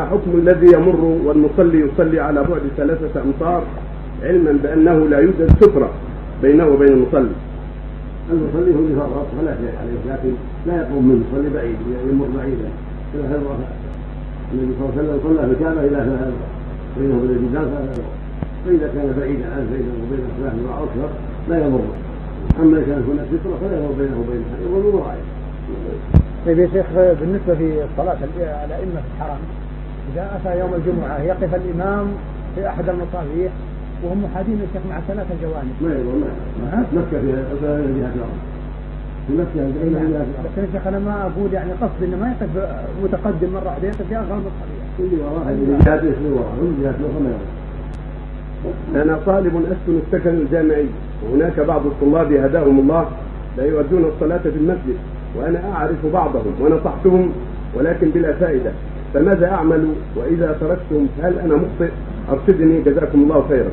حكم الذي يمر والمصلي يصلي على بعد ثلاثة أمتار علما بأنه لا يوجد سترة بينه وبين المصلي. المصلي هو اللي فرط فلا شيء عليه لكن لا يقوم منه يصلي بعيد يمر بعيدا إلى هذا النبي صلى الله عليه وسلم صلى في الكعبة إلى هذا بينه وبين الجدار فإذا كان بعيدا عنه بينه وبين ثلاث أو أكثر لا يمر أما إذا كانت هناك سترة فلا يمر بينه وبين يمر مراعي. طيب يا شيخ بالنسبة في الصلاة على أئمة الحرم إذا أتى يوم الجمعة يقف الإمام في أحد المصابيح وهم محاذين الشيخ مع ثلاثة جوانب. ما يضر ما مكة فيها جهة الأرض. في مكة نعم. لكن يا شيخ أنا ما أقول يعني قصد إنه ما يقف متقدم مرة واحدة يقف في أغلب الصحيح. اللي وراه اللي جهات يسري وراه واللي جهات الأخرى ما. أنا طالب أسكن السكن الجامعي وهناك بعض الطلاب هداهم الله لا يؤدون الصلاة في المسجد وأنا أعرف بعضهم ونصحتهم ولكن بلا فائدة فماذا أعمل؟ وإذا تركتم هل أنا مخطئ؟ أرشدني جزاكم الله خيرا.